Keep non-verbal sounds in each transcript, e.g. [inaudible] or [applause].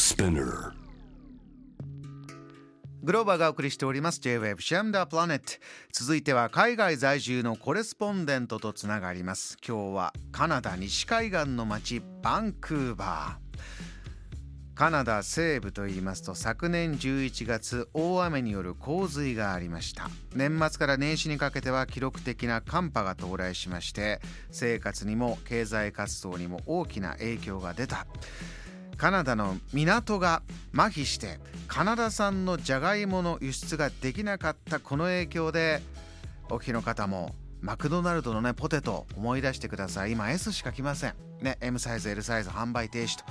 Spinner. グローバーがお送りしております。J-Wave シェムダープラネット続いては海外在住のコレスポンデントとつながります。今日はカナダ西海岸の町バンクーバー。カナダ西部といいますと昨年11月大雨による洪水がありました。年末から年始にかけては記録的な寒波が到来しまして生活にも経済活動にも大きな影響が出た。カナダの港が麻痺してカナダ産のジャガイモの輸出ができなかったこの影響でお聞きの方もマクドナルドのねポテト思い出してください。今 S しか来ません。ね M サイズ L サイズ販売停止と、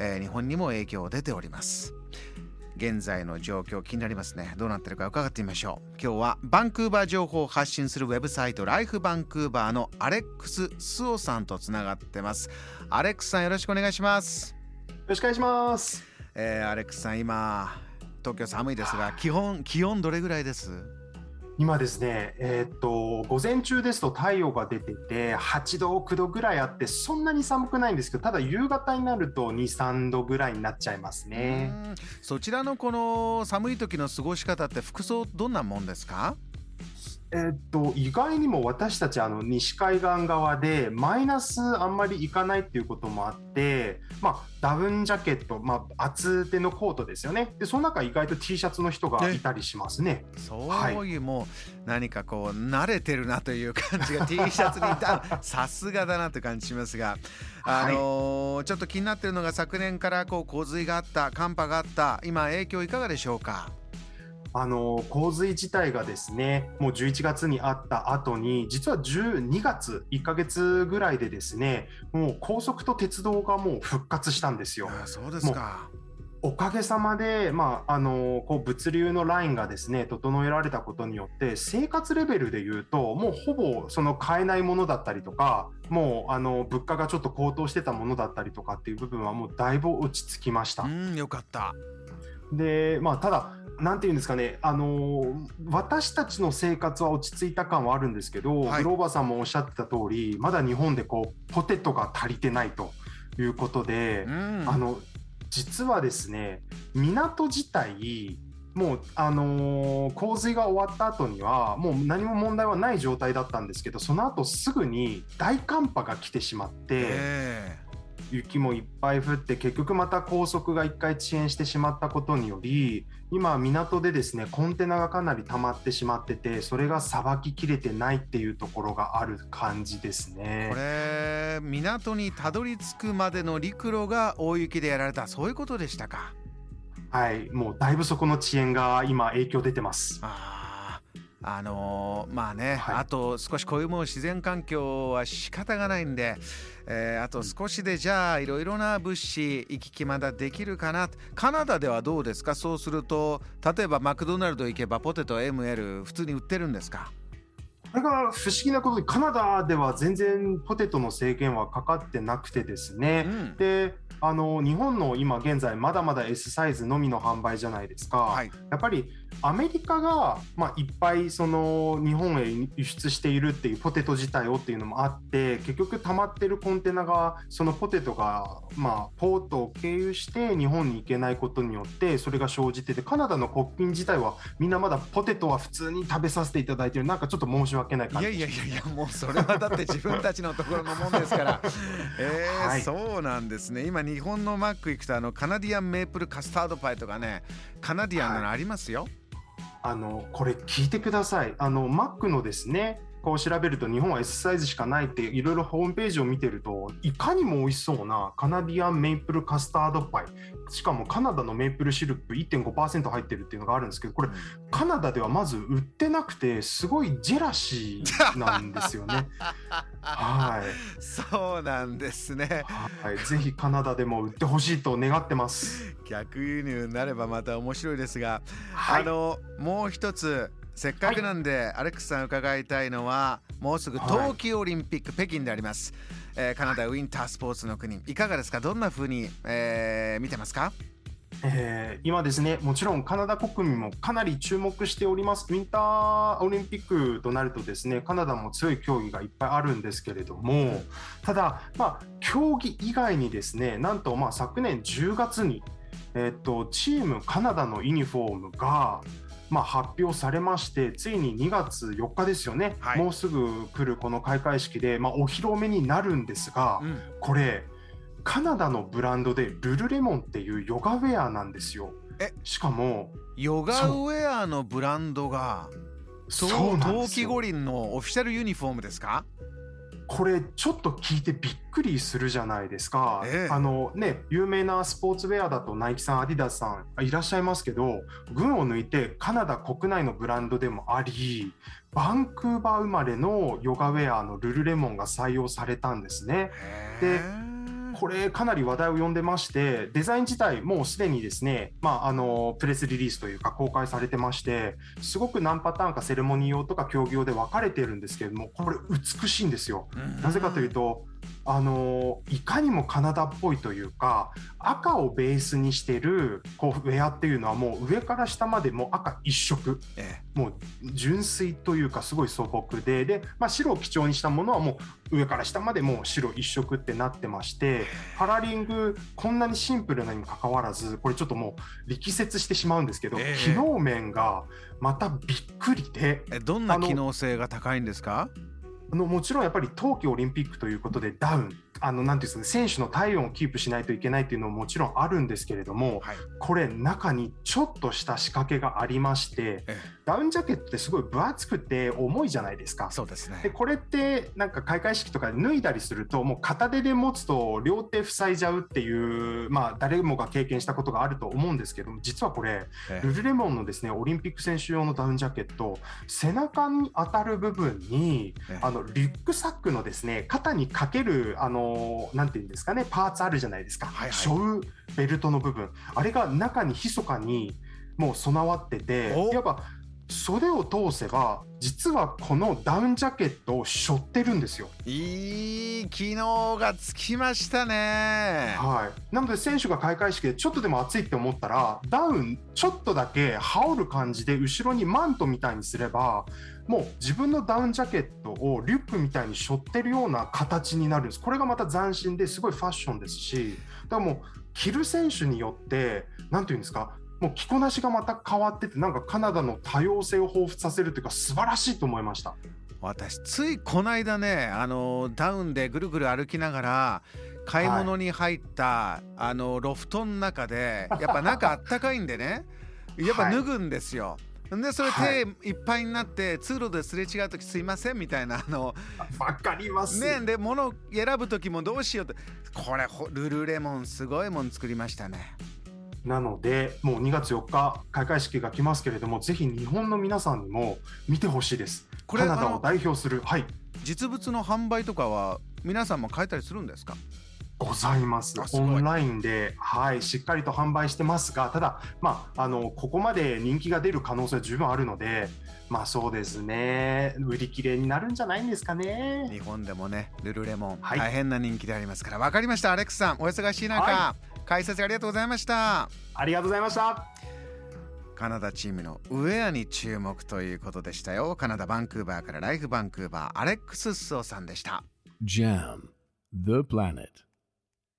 えー日本にも影響出ております。現在の状況気になりますね。どうなってるか伺ってみましょう。今日はバンクーバー情報を発信するウェブサイトライフバンクーバーのアレックス・スオさんとつながってます。アレックスさんよろしくお願いします。ろしくお願いします。えーアレックスさん今東京寒いですが [sighs] 基本気温どれぐらいです？今ですね、えーっと午前中ですと太陽が出てて8度9度ぐらいあってそんなに寒くないんですけどただ夕方になると23度ぐらいになっちゃいますね。そちらのこの寒い時の過ごし方って服装どんなもんですか？えーっと意外にも私たちあの西海岸側でマイナスあんまりいかないっていうこともあって、まあ、ダウンジャケット、まあ、厚手のコートですよね。でその中意外と T シャツの人がいたりしますね。そういうもう何かこう慣れてるなという感じが [laughs] T シャツにいたさすがだなという感じしますが、あのーちょっと気になってるのが昨年からこう洪水があった寒波があった今影響いかがでしょうか？あの洪水自体がですねもう11月にあった後に実は12月1ヶ月ぐらいでですねもう高速と鉄道がもう復活したんですよ。あそうですかおかげさまで、まあ、あのこう物流のラインがですね整えられたことによって生活レベルでいうともうほぼその買えないものだったりとかもうあの物価がちょっと高騰してたものだったりとかっていう部分はもうだいぶ落ち着きましたう。んよかったでまあただなんていうんですかね、あのー私たちの生活は落ち着いた感はあるんですけど、はいグローバーさんもおっしゃってた通りまだ日本でこうポテトが足りてないということでう、んあの実はですね港自体もう、あのー洪水が終わった後にはもう何も問題はない状態だったんですけどその後すぐに大寒波が来てしまって。え雪もいっぱい降って結局また高速が1回遅延してしまったことにより今港でですねコンテナがかなり溜まってしまっててそれがさばききれてないっていうところがある感じですこね。れ港にたどり着くまでの陸路が大雪でやられたそういうことでしたかはいもうだいぶそこの遅延が今影響出てます。あーあのーまあね、はい。あと少しこういうもう自然環境は仕方がないんで、えーあと少しでじゃあいろいろな物資行き来まだできるかな。カナダではどうですか？そうすると例えばマクドナルド行けばポテト ML 普通に売ってるんですか？これが不思議なことでカナダでは全然ポテトの制限はかかってなくてですね、うん。であの日本の今現在まだまだ S サイズのみの販売じゃないですか、はい。やっぱりアメリカが、まあ、いっぱいその日本へ輸出しているっていうポテト自体をっていうのもあって結局溜まってるコンテナがそのポテトが、まあ、ポートを経由して日本に行けないことによってそれが生じててカナダの国民自体はみんなまだポテトは普通に食べさせていただいてる。なんかちょっと申し訳ない感じ。いやいやいやいやもうそれはだって自分たちのところのもんですから。[laughs] えーはい。そうなんですね。今日本のマック行くとあのカナディアンメープルカスタードパイとかねカナディアンなのありますよ、あのこれ聞いてください。あのマックのですね、こう調べると日本は S サイズしかないっていろいろホームページを見てるといかにも美味しそうなカナディアンメープルカスタードパイしかもカナダのメープルシロップ1.5%入ってるっていうのがあるんですけどこれカナダではまず売ってなくてすごいジェラシーなんですよね。[laughs] はい、そうなんですねはい、ぜひカナダでも売ってほしいと願ってます。逆輸入になればまた面白いですが、はいあのもう一つせっかくなんで、アレックスさん伺いたいのはもうすぐ冬季オリンピック、北京であります、えーカナダウィンタースポーツの国。いかがですか？どんな風に、えー見てますか？えー今ですね、もちろんカナダ国民もかなり注目しております。ウィンターオリンピックとなるとですね、カナダも強い競技がいっぱいあるんですけれども、ただ、まあ、競技以外にですね、なんとまあ昨年10月に、えっと、チームカナダのユニフォームが、まあ、発表されましてついに2月4日ですよね、はい。もうすぐ来るこの開会式で、まあ、お披露目になるんですが、うん。これカナダのブランドでルルレモンっていうヨガウェアなんですよ。え？しかもヨガウェアのブランドがそう冬季五輪のオフィシャルユニフォームですか？これちょっと聞いてびっくりするじゃないですか。ええあのね有名なスポーツウェアだとナイキさんアディダスさんいらっしゃいますけど群を抜いてカナダ国内のブランドでもありバンクーバー生まれのヨガウェアのルルレモンが採用されたんですね。でこれかなり話題を呼んでましてデザイン自体もうすでにですね、まあ、あのプレスリリースというか公開されてましてすごく何パターンかセレモニー用とか競技用で分かれてるんですけれどもこれ美しいんですよ。うんなぜかというと、あのいかにもカナダっぽいというか赤をベースにしてるこうウェアっていうのはもう上から下までもう赤一色。えもう純粋というかすごい素朴で。で、まあ、白を基調にしたものはもう上から下までもう白一色ってなってましてカラーリングこんなにシンプルなにもかかわらずこれちょっともう力説してしまうんですけど、ええ。機能面がまたびっくりで。えどんな機能性が高いんですか？あのもちろんやっぱり冬季オリンピックということでダウン。あのなんていうんですかね選手の体温をキープしないといけないというのももちろんあるんですけれどもはい。これ中にちょっとした仕掛けがありましてえダウンジャケットってすごい分厚くて重いじゃないですか。そうですね。でこれってなんか開会式とかで脱いだりするともう片手で持つと両手塞いじゃうっていうまあ誰もが経験したことがあると思うんですけども実はこれえルルレモンのですねオリンピック選手用のダウンジャケット背中に当たる部分にえ。あのリュックサックのですね肩にかけるあのなんていうんですかねパーツあるじゃないですか、はいはい。背負うベルトの部分。あれが中に密かにもう備わっててお。いわば袖を通せば実はこのダウンジャケットを背負ってるんですよ。いい機能がつきましたね。はい、なので選手が開会式でちょっとでも暑いって思ったらダウンちょっとだけ羽織る感じで後ろにマントみたいにすればもう自分のダウンジャケットをリュックみたいに背負ってるような形になるんです。これがまた斬新ですごいファッションですしだからもう着る選手によって何て言うんですかもう着こなしがまた変わっててなんかカナダの多様性を彷彿させるというか素晴らしいと思いました。私ついこの間ねあのダウンでぐるぐる歩きながら買い物に入った、あのロフトの中でやっぱ中あったかいんでね [laughs] やっぱはい脱ぐんですよ。でそれはい手いっぱいになって通路ですれ違う時すいませんみたいなあの [laughs] わかります。ねで物選ぶ時もどうしようってこれほルルレモンすごいもん作りましたね。なので、もう2月4日、開会式が来ますけれども、ぜひ日本の皆さんにも見てほしいです。これカナダを代表する、はい、実物の販売とかは皆さんも買えたりするんですか？ございます。オンラインで、はい、しっかりと販売してますが、ただ、まあ、あのここまで人気が出る可能性は十分あるので、まあそうですね、売り切れになるんじゃないんですかね。日本でもねルルレモン、はい。大変な人気でありますから。分かりました。アレックスさんお忙しい中、は解説ありがとうございましたありがとうございました。カナダチームのウェアに注目ということでしたよカナダバンクーバーからライフバンクーバーアレックス・スオさんでした Jam, the planet.